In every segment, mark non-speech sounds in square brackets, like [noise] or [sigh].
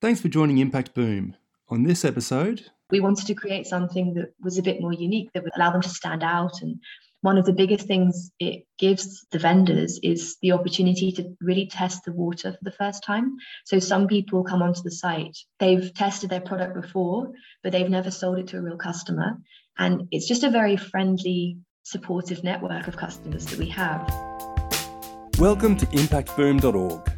Thanks for joining Impact Boom. On this episode, we wanted to create something that was a bit more unique that would allow them to stand out. And one of the biggest things it gives the vendors is the opportunity to really test the water for the first time. So some people come onto the site, they've tested their product before, but they've never sold it to a real customer. And it's just a very friendly, supportive network of customers that we have. Welcome to impactboom.org.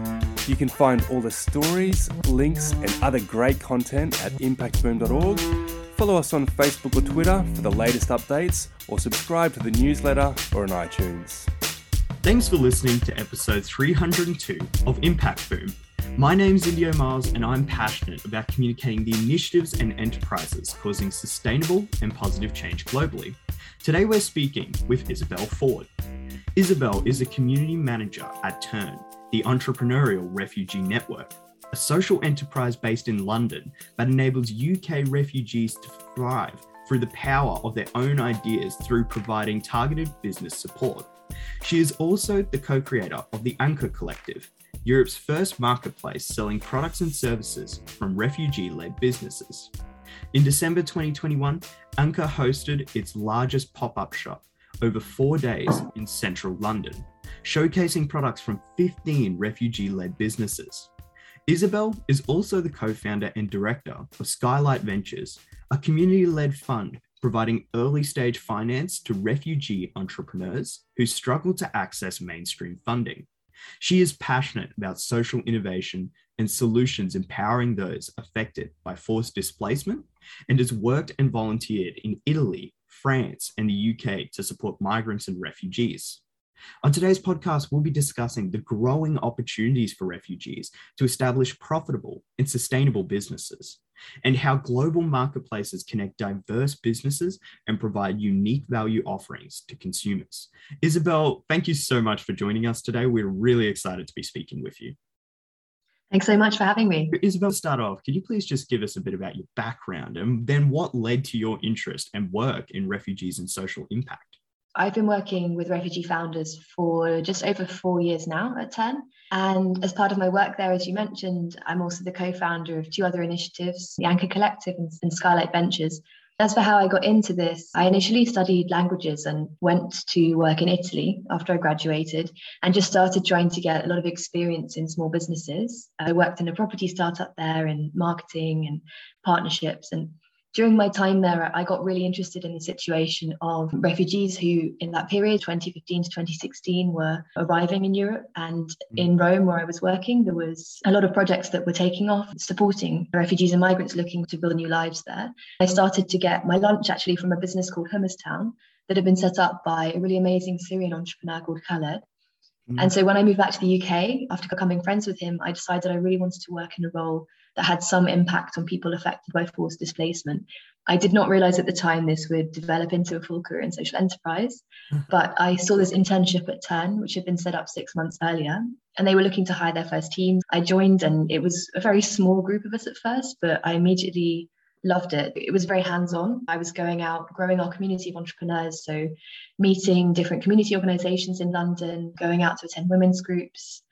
You can find all the stories, links, and other great content at impactboom.org. Follow us on Facebook or Twitter for the latest updates, or subscribe to the newsletter or on iTunes. Thanks for listening to episode 302 of Impact Boom. My name's Indio Miles, and I'm passionate about communicating the initiatives and enterprises causing sustainable and positive change globally. Today, we're speaking with Isabel Ford. Isabel is a community manager at TERN, the Entrepreneurial Refugee Network, a social enterprise based in London that enables UK refugees to thrive through the power of their own ideas through providing targeted business support. She is also the co creator of the Anqa Collective, Europe's first marketplace selling products and services from refugee led businesses. In December 2021, Anqa hosted its largest pop up shop over four days in central London, showcasing products from 15 refugee led businesses. Isabel is also the co founder and director of Skylight Ventures, a community led fund providing early stage finance to refugee entrepreneurs who struggle to access mainstream funding. She is passionate about social innovation and solutions empowering those affected by forced displacement and has worked and volunteered in Italy, France, and the UK to support migrants and refugees. On today's podcast, we'll be discussing the growing opportunities for refugees to establish profitable and sustainable businesses, and how global marketplaces connect diverse businesses and provide unique value offerings to consumers. Isabel, thank you so much for joining us today. We're really excited to be speaking with you. Thanks so much for having me. Isabel, start off, could you please just give us a bit about your background and then what led to your interest and work in refugees and social impact? I've been working with refugee founders for just over four years now at TERN. And as part of my work there, as you mentioned, I'm also the co founder of two other initiatives, the Anqa Collective and, and Skylight Ventures. As for how I got into this, I initially studied languages and went to work in Italy after I graduated and just started trying to get a lot of experience in small businesses. I worked in a property startup there in marketing and partnerships. And during my time there, I got really interested in the situation of refugees who, in that period, 2015 to 2016, were arriving in Europe. And mm. in Rome, where I was working, there was a lot of projects that were taking off, supporting refugees and migrants looking to build new lives there. I started to get my lunch actually from a business called Hummus Town that had been set up by a really amazing Syrian entrepreneur called Khaled. And mm. so when I moved back to the UK, after becoming friends with him, I decided I really wanted to work in a role that had some impact on people affected by forced displacement. I did not realize at the time this would develop into a full career in social enterprise, mm-hmm. but I saw this internship at TERN, which had been set up six months earlier, and they were looking to hire their first team. I joined, and it was a very small group of us at first, but I immediately loved it. It was very hands on. I was going out, growing our community of entrepreneurs. So, meeting different community organizations in London, going out to attend women's groups,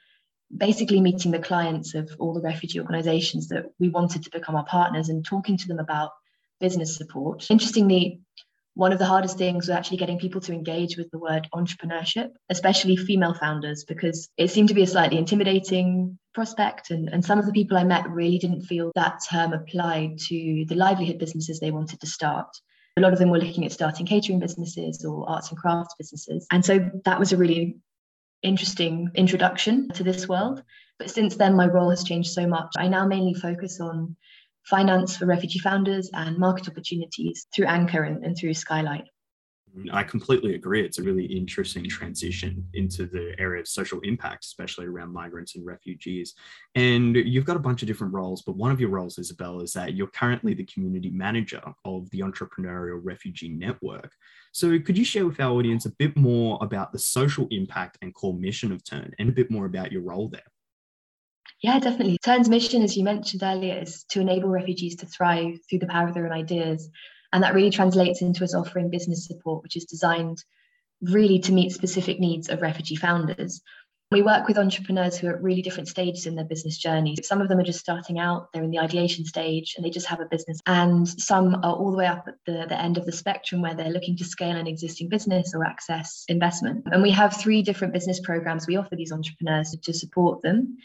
basically meeting the clients of all the refugee organizations that we wanted to become our partners and talking to them about business support. Interestingly, one of the hardest things was actually getting people to engage with the word entrepreneurship, especially female founders, because it seemed to be a slightly intimidating prospect. And, and some of the people I met really didn't feel that term applied to the livelihood businesses they wanted to start. A lot of them were looking at starting catering businesses or arts and crafts businesses. And so that was a really interesting introduction to this world. But since then, my role has changed so much. I now mainly focus on finance for refugee founders and market opportunities through Anqa and, and through Skylight. I completely agree. It's a really interesting transition into the area of social impact, especially around migrants and refugees. And you've got a bunch of different roles, but one of your roles, Isabel, is that you're currently the community manager of the Entrepreneurial Refugee Network. So, could you share with our audience a bit more about the social impact and core mission of TERN and a bit more about your role there? Yeah, definitely. TERN's mission, as you mentioned earlier, is to enable refugees to thrive through the power of their own ideas and that really translates into us offering business support, which is designed really to meet specific needs of refugee founders. We work with entrepreneurs who are at really different stages in their business journey. Some of them are just starting out, they're in the ideation stage and they just have a business. And some are all the way up at the, the end of the spectrum where they're looking to scale an existing business or access investment. And we have three different business programs we offer these entrepreneurs to support them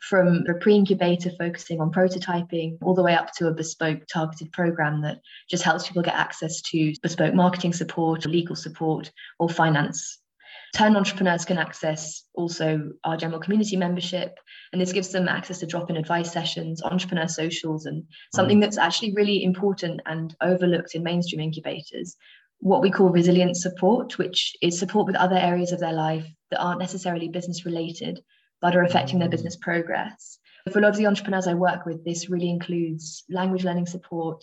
from a pre-incubator focusing on prototyping all the way up to a bespoke targeted program that just helps people get access to bespoke marketing support legal support or finance TERN entrepreneurs can access also our general community membership and this gives them access to drop-in advice sessions entrepreneur socials and something mm. that's actually really important and overlooked in mainstream incubators what we call resilience support which is support with other areas of their life that aren't necessarily business related but are affecting their business progress. For a lot of the entrepreneurs I work with, this really includes language learning support,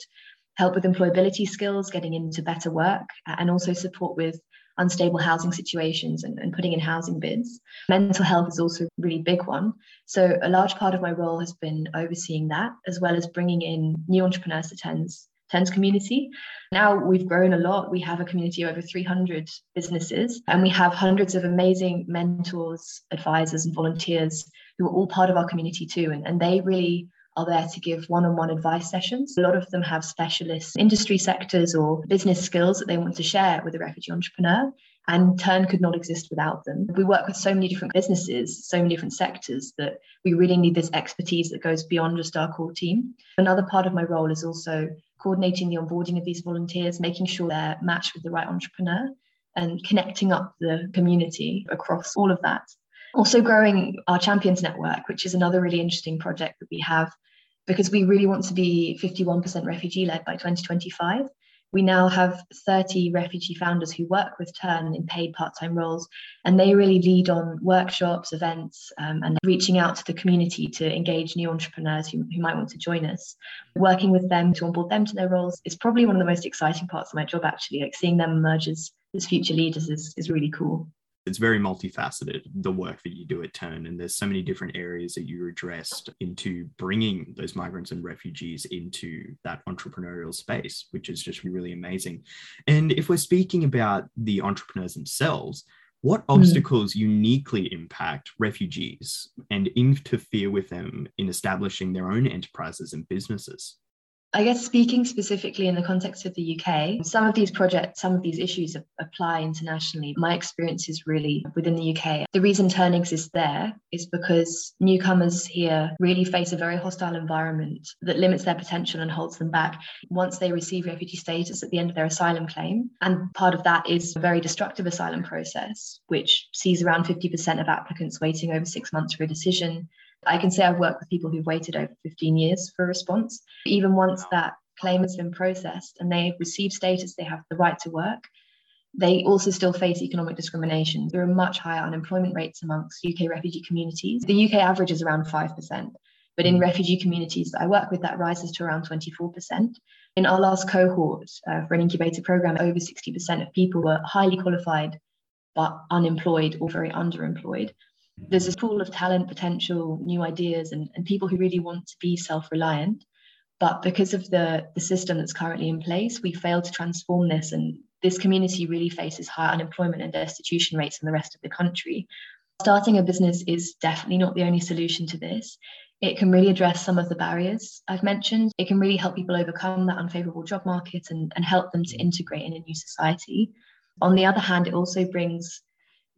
help with employability skills, getting into better work, and also support with unstable housing situations and, and, putting in housing bids. Mental health is also a really big one. So, a large part of my role has been overseeing that, as well as bringing in new entrepreneurs to TENS TENS community. Now we've grown a lot. We have a community of over 300 businesses, and we have hundreds of amazing mentors, advisors, and volunteers who are all part of our community too. And, and they really are there to give one on one advice sessions. A lot of them have specialist industry sectors or business skills that they want to share with a refugee entrepreneur and TERN could not exist without them. We work with so many different businesses, so many different sectors that we really need this expertise that goes beyond just our core team. Another part of my role is also coordinating the onboarding of these volunteers, making sure they're matched with the right entrepreneur and connecting up the community across all of that. Also, growing our Champions Network, which is another really interesting project that we have because we really want to be 51% refugee led by 2025. We now have 30 refugee founders who work with TERN in paid part time roles, and they really lead on workshops, events, um, and reaching out to the community to engage new entrepreneurs who, who might want to join us. Working with them to onboard them to their roles is probably one of the most exciting parts of my job, actually. Like seeing them emerge as, as future leaders is, is really cool it's very multifaceted the work that you do at TERN and there's so many different areas that you addressed into bringing those migrants and refugees into that entrepreneurial space which is just really amazing and if we're speaking about the entrepreneurs themselves what hmm. obstacles mm. uniquely impact refugees and interfere with them in establishing their own enterprises and businesses I guess speaking specifically in the context of the UK, some of these projects, some of these issues apply internationally. My experience is really within the UK. The reason TERN exists there is because newcomers here really face a very hostile environment that limits their potential and holds them back once they receive refugee status at the end of their asylum claim. And part of that is a very destructive asylum process, which sees around 50% of applicants waiting over six months for a decision I can say I've worked with people who've waited over 15 years for a response. Even once that claim has been processed and they've received status, they have the right to work, they also still face economic discrimination. There are much higher unemployment rates amongst UK refugee communities. The UK average is around 5%, but in refugee communities that I work with, that rises to around 24%. In our last cohort uh, for an incubator program, over 60% of people were highly qualified but unemployed or very underemployed there's this pool of talent, potential, new ideas, and, and people who really want to be self reliant. But because of the, the system that's currently in place, we fail to transform this. And this community really faces higher unemployment and destitution rates than the rest of the country. Starting a business is definitely not the only solution to this. It can really address some of the barriers I've mentioned. It can really help people overcome that unfavorable job market and, and help them to integrate in a new society. On the other hand, it also brings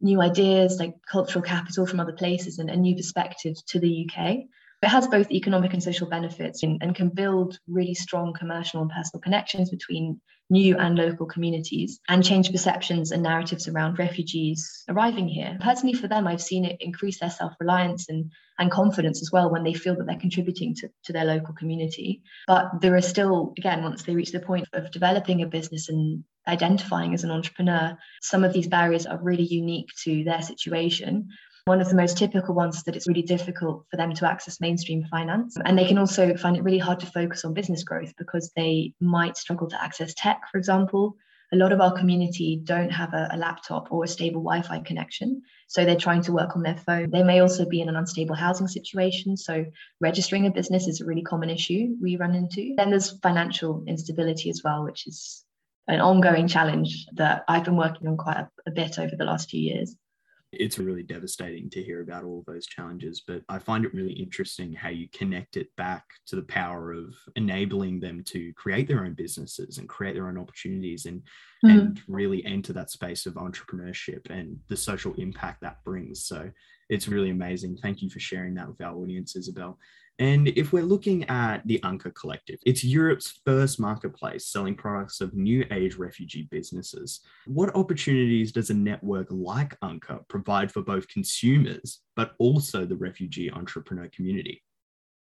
new ideas like cultural capital from other places and a new perspective to the UK. It has both economic and social benefits and, and, can build really strong commercial and personal connections between new and local communities and change perceptions and narratives around refugees arriving here. Personally, for them, I've seen it increase their self reliance and, and confidence as well when they feel that they're contributing to, to their local community. But there are still, again, once they reach the point of developing a business and identifying as an entrepreneur, some of these barriers are really unique to their situation. One of the most typical ones is that it's really difficult for them to access mainstream finance. And they can also find it really hard to focus on business growth because they might struggle to access tech, for example. A lot of our community don't have a, a laptop or a stable Wi Fi connection. So they're trying to work on their phone. They may also be in an unstable housing situation. So registering a business is a really common issue we run into. Then there's financial instability as well, which is an ongoing challenge that I've been working on quite a, a bit over the last few years it's really devastating to hear about all those challenges but i find it really interesting how you connect it back to the power of enabling them to create their own businesses and create their own opportunities and mm-hmm. and really enter that space of entrepreneurship and the social impact that brings. So it's really amazing. Thank you for sharing that with our audience isabel and if we're looking at the Anqa Collective, it's Europe's first marketplace selling products of new age refugee businesses. What opportunities does a network like Anqa provide for both consumers, but also the refugee entrepreneur community?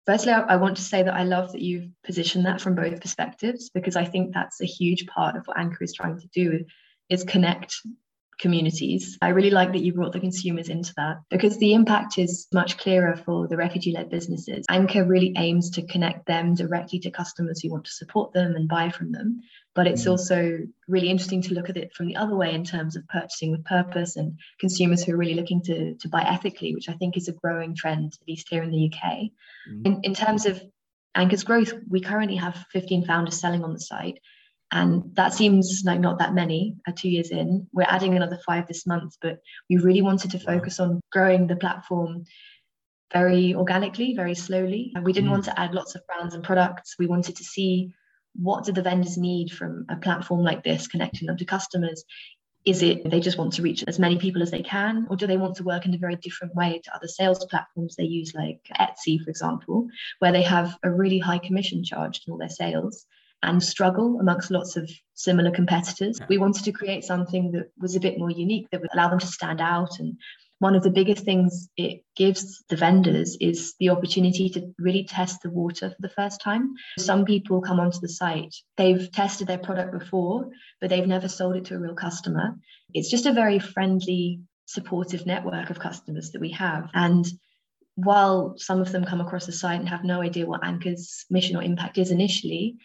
Firstly, I want to say that I love that you've positioned that from both perspectives because I think that's a huge part of what Anqa is trying to do is connect communities. I really like that you brought the consumers into that because the impact is much clearer for the refugee led businesses. Anqa really aims to connect them directly to customers who want to support them and buy from them. But it's mm. also really interesting to look at it from the other way in terms of purchasing with purpose and consumers who are really looking to, to buy ethically, which I think is a growing trend, at least here in the UK. Mm. In, in terms of Anqa's growth, we currently have 15 founders selling on the site. And that seems like not that many uh, two years in. We're adding another five this month, but we really wanted to focus on growing the platform very organically, very slowly. And we didn't mm. want to add lots of brands and products. We wanted to see what do the vendors need from a platform like this, connecting them to customers. Is it they just want to reach as many people as they can, or do they want to work in a very different way to other sales platforms they use, like Etsy, for example, where they have a really high commission charge to all their sales? And struggle amongst lots of similar competitors. We wanted to create something that was a bit more unique that would allow them to stand out. And one of the biggest things it gives the vendors is the opportunity to really test the water for the first time. Some people come onto the site, they've tested their product before, but they've never sold it to a real customer. It's just a very friendly, supportive network of customers that we have. And while some of them come across the site and have no idea what Anqa's mission or impact is initially,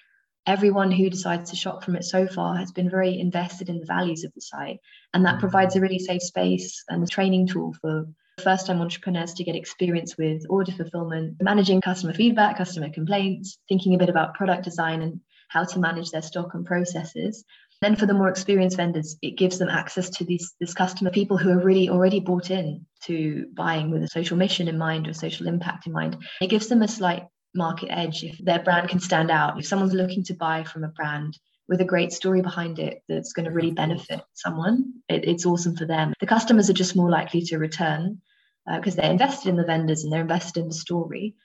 everyone who decides to shop from it so far has been very invested in the values of the site. And that mm. provides a really safe space and a training tool for first time entrepreneurs to get experience with order fulfillment, managing customer feedback, customer complaints, thinking a bit about product design and how to manage their stock and processes. Then for the more experienced vendors, it gives them access to these this customer people who are really already bought in to buying with a social mission in mind or social impact in mind. It gives them a slight market edge if their brand can stand out. If someone's looking to buy from a brand with a great story behind it that's going to really benefit someone, it, it's awesome for them. The customers are just more likely to return because uh, they're invested in the vendors and they're invested in the story.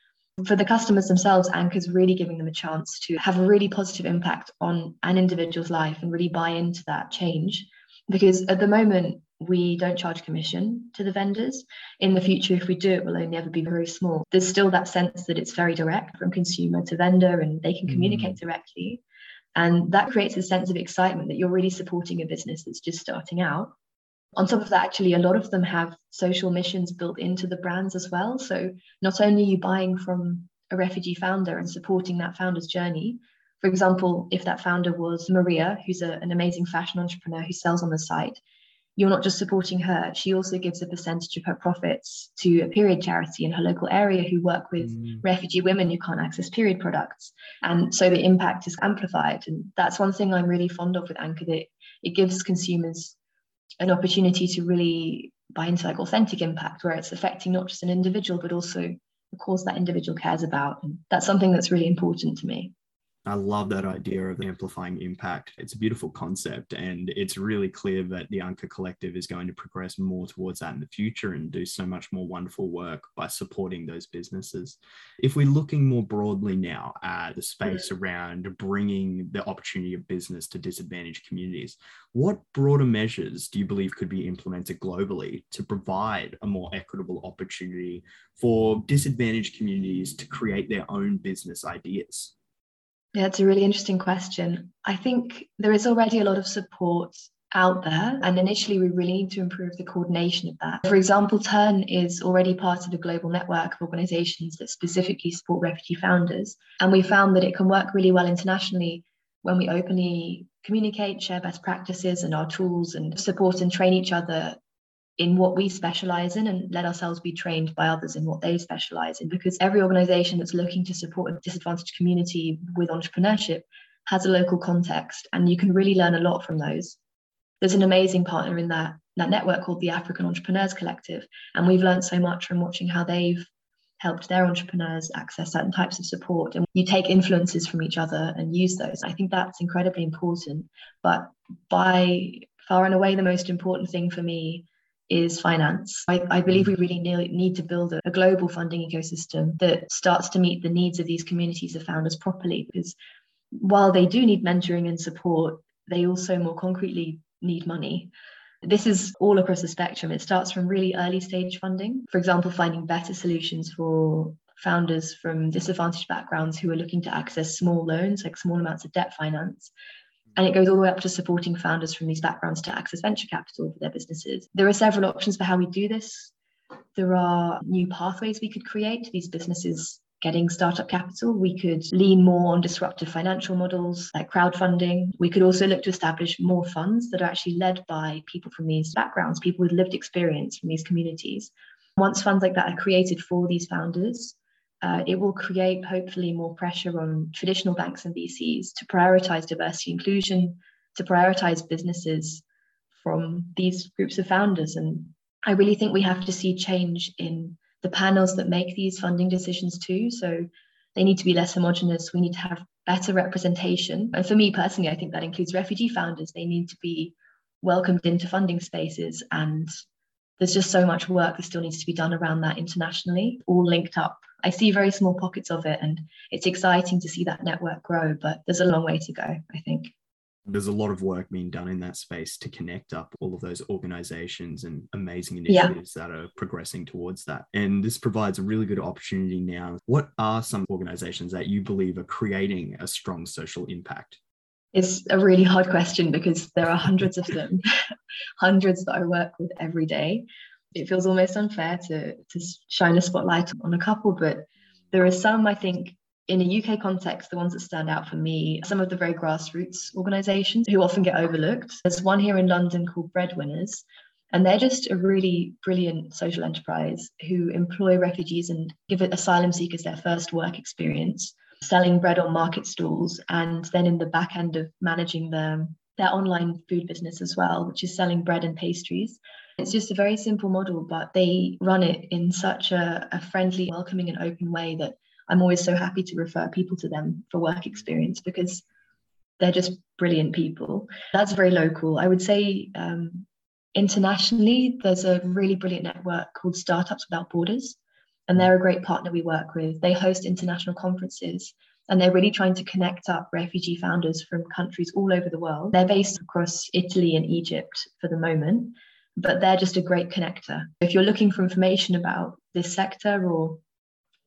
For the customers themselves, Anqa's really giving them a chance to have a really positive impact on an individual's life and really buy into that change. Because at the moment, we don't charge commission to the vendors. In the future, if we do, it will only ever be very small. There's still that sense that it's very direct from consumer to vendor and they can communicate mm. directly. And that creates a sense of excitement that you're really supporting a business that's just starting out. On top of that, actually, a lot of them have social missions built into the brands as well. So not only are you buying from a refugee founder and supporting that founder's journey, for example, if that founder was Maria, who's a, an amazing fashion entrepreneur who sells on the site, you're not just supporting her, she also gives a percentage of her profits to a period charity in her local area who work with mm. refugee women who can't access period products. And so the impact is amplified. And that's one thing I'm really fond of with Anqa that it gives consumers an opportunity to really buy into like authentic impact where it's affecting not just an individual, but also the cause that individual cares about. And that's something that's really important to me. I love that idea of amplifying impact. It's a beautiful concept, and it's really clear that the Anqa Collective is going to progress more towards that in the future and do so much more wonderful work by supporting those businesses. If we're looking more broadly now at the space mm. around bringing the opportunity of business to disadvantaged communities, what broader measures do you believe could be implemented globally to provide a more equitable opportunity for disadvantaged communities to create their own business ideas? Yeah, it's a really interesting question. I think there is already a lot of support out there, and initially we really need to improve the coordination of that. For example, TERN is already part of a global network of organizations that specifically support refugee founders, and we found that it can work really well internationally when we openly communicate, share best practices and our tools, and support and train each other in what we specialize in and let ourselves be trained by others in what they specialize in because every organization that's looking to support a disadvantaged community with entrepreneurship has a local context and you can really learn a lot from those. There's an amazing partner in that that network called the african entrepreneurs collective and we've learned so much from watching how they've helped their entrepreneurs access certain types of support and you take influences from each other and use those. I think that's incredibly important but by far and away the most important thing for me is finance. I, I believe we really need to build a, a, global funding ecosystem that starts to meet the needs of these communities of founders properly. Because while they do need mentoring and support, they also more concretely need money. This is all across the spectrum. It starts from really early stage funding, for example, finding better solutions for founders from disadvantaged backgrounds who are looking to access small loans, like small amounts of debt finance, and it goes all the way up to supporting founders from these backgrounds to access venture capital for their businesses. There are several options for how we do this. There are new pathways we could create these businesses getting startup capital. We could lean more on disruptive financial models like crowdfunding. We could also look to establish more funds that are actually led by people from these backgrounds, people with lived experience from these communities. Once funds like that are created for these founders, uh, it will create hopefully more pressure on traditional banks and VCs to prioritize diversity inclusion, to prioritize businesses from these groups of founders. And I really think we have to see change in the panels that make these funding decisions too. So they need to be less homogenous. We need to have better representation. And for me personally, I think that includes refugee founders. They need to be welcomed into funding spaces and there's just so much work that still needs to be done around that internationally, all linked up. I see very small pockets of it, and it's exciting to see that network grow, but there's a long way to go, I think. There's a lot of work being done in that space to connect up all of those organizations and amazing initiatives yeah. that are progressing towards that. And this provides a really good opportunity now. What are some organizations that you believe are creating a strong social impact? It's a really hard question because there are hundreds of them, [laughs] hundreds that I work with every day. It feels almost unfair to, to shine a spotlight on a couple, but there are some, I think, in a UK context, the ones that stand out for me, some of the very grassroots organisations who often get overlooked. There's one here in London called Breadwinners, and they're just a really brilliant social enterprise who employ refugees and give asylum seekers their first work experience selling bread on market stalls, and then in the back end of managing their, their online food business as well, which is selling bread and pastries. It's just a very simple model, but they run it in such a, a friendly, welcoming, and open way that I'm always so happy to refer people to them for work experience because they're just brilliant people. That's very local. I would say um, internationally, there's a really brilliant network called Startups Without Borders, and they're a great partner we work with. They host international conferences and they're really trying to connect up refugee founders from countries all over the world. They're based across Italy and Egypt for the moment, but they're just a great connector. If you're looking for information about this sector or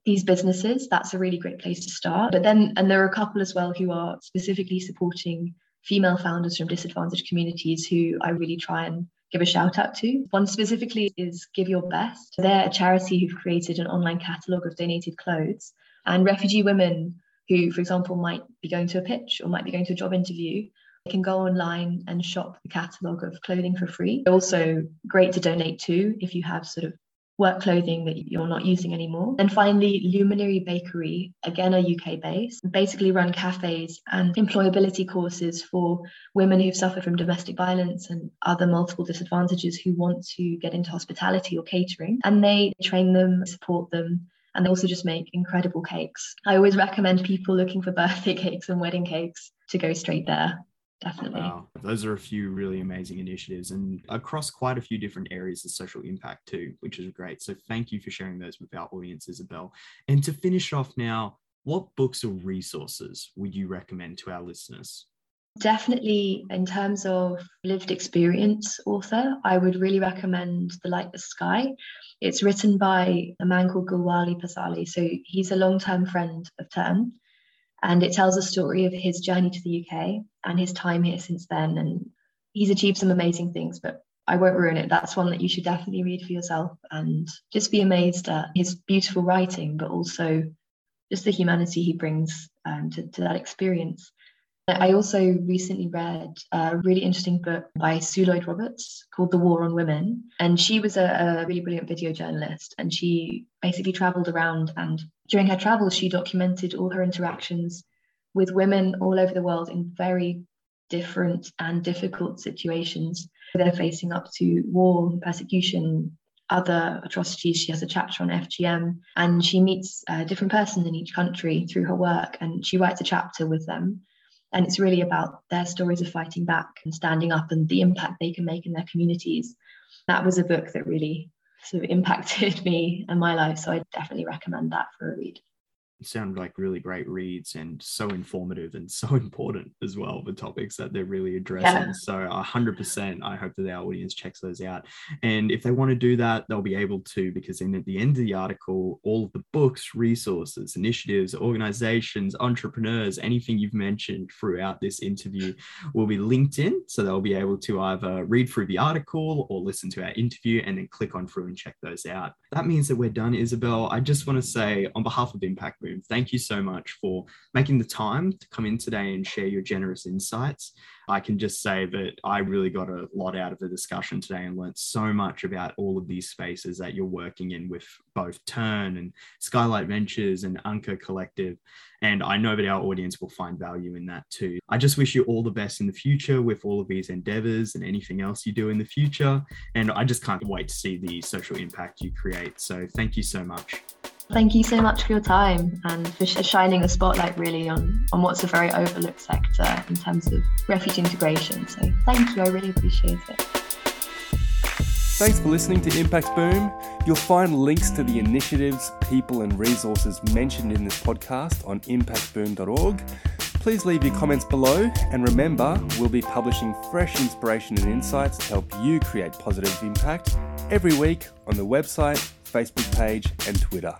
these businesses, that's a really great place to start. But then, and there are a couple as well who are specifically supporting female founders from disadvantaged communities who I really try and give a shout out to. One specifically is Give Your Best. They're a charity who've created an online catalogue of donated clothes. And refugee women who, for example, might be going to a pitch or might be going to a job interview, they can go online and shop the catalogue of clothing for free. Also great to donate to if you have sort of work clothing that you're not using anymore. And finally, Luminary Bakery, again, a UK base, basically run cafes and employability courses for women who've suffered from domestic violence and other multiple disadvantages who want to get into hospitality or catering. And they train them, support them, And they also just make incredible cakes. I always recommend people looking for birthday [laughs] cakes and wedding cakes to go straight there definitely. Wow. Those are a few really amazing initiatives and across quite a few different areas of social impact too, which is great. So thank you for sharing those with our audience, Isabel. And to finish off now, what books or resources would you recommend to our listeners? Definitely, in terms of lived experience author, I would really recommend The Lightless Sky. It's written by a man called Gulwali Passarlay. So he's a long term friend of TERN and it tells a story of his journey to the UK and his time here since then. And he's achieved some amazing things, but I won't ruin it. That's one that you should definitely read for yourself and just be amazed at his beautiful writing, but also just the humanity he brings um, to, to that experience. I also recently read a really interesting book by Sue Lloyd Roberts called The War on Women. And she was a, a really brilliant video journalist. And she basically traveled around. And during her travels, she documented all her interactions with women all over the world in very different and difficult situations. They're facing up to war, persecution, other atrocities. She has a chapter on FGM and she meets a different person in each country through her work and she writes a chapter with them. And it's really about their stories of fighting back and standing up and the impact they can make in their communities. That was a book that really sort of impacted [laughs] me and my life. So I definitely recommend that for a read sound like really great reads and so informative and [laughs] so important as well the topics that they're really addressing. Yeah. so 100% i hope that our audience checks those out. And if they want to do that they'll be able to because in at the end of the article all of the books resources initiatives organizations entrepreneurs anything you've mentioned throughout this interview will be linked in. So they'll be able to either read through the article or listen to our interview and then click on through and check those out. That means that we're done isabel. I just want to say on behalf of impact Thank you so much for making the time to come in today and share your generous insights. I can just say that I really got a lot out of the discussion today and learned so much about all of these spaces that you're working in with both TERN and Skylight Ventures and Anqa Collective. And I know that our audience will find value in that too. I just wish you all the best in the future with all of these endeavors and anything else you do in the future. And I just can't wait to see the social impact you create. So thank you so much. Thank you so much for your time and for shining a spotlight really on, on what's a very overlooked sector in terms of refugee integration. So thank you, I really appreciate it. Thanks for listening to Impact Boom. You'll find links to the initiatives, people, and resources mentioned in this podcast on impactboom.org. Please leave your comments below, and remember, we'll be publishing fresh inspiration and insights to help you create positive impact every week on the website, Facebook page, and Twitter.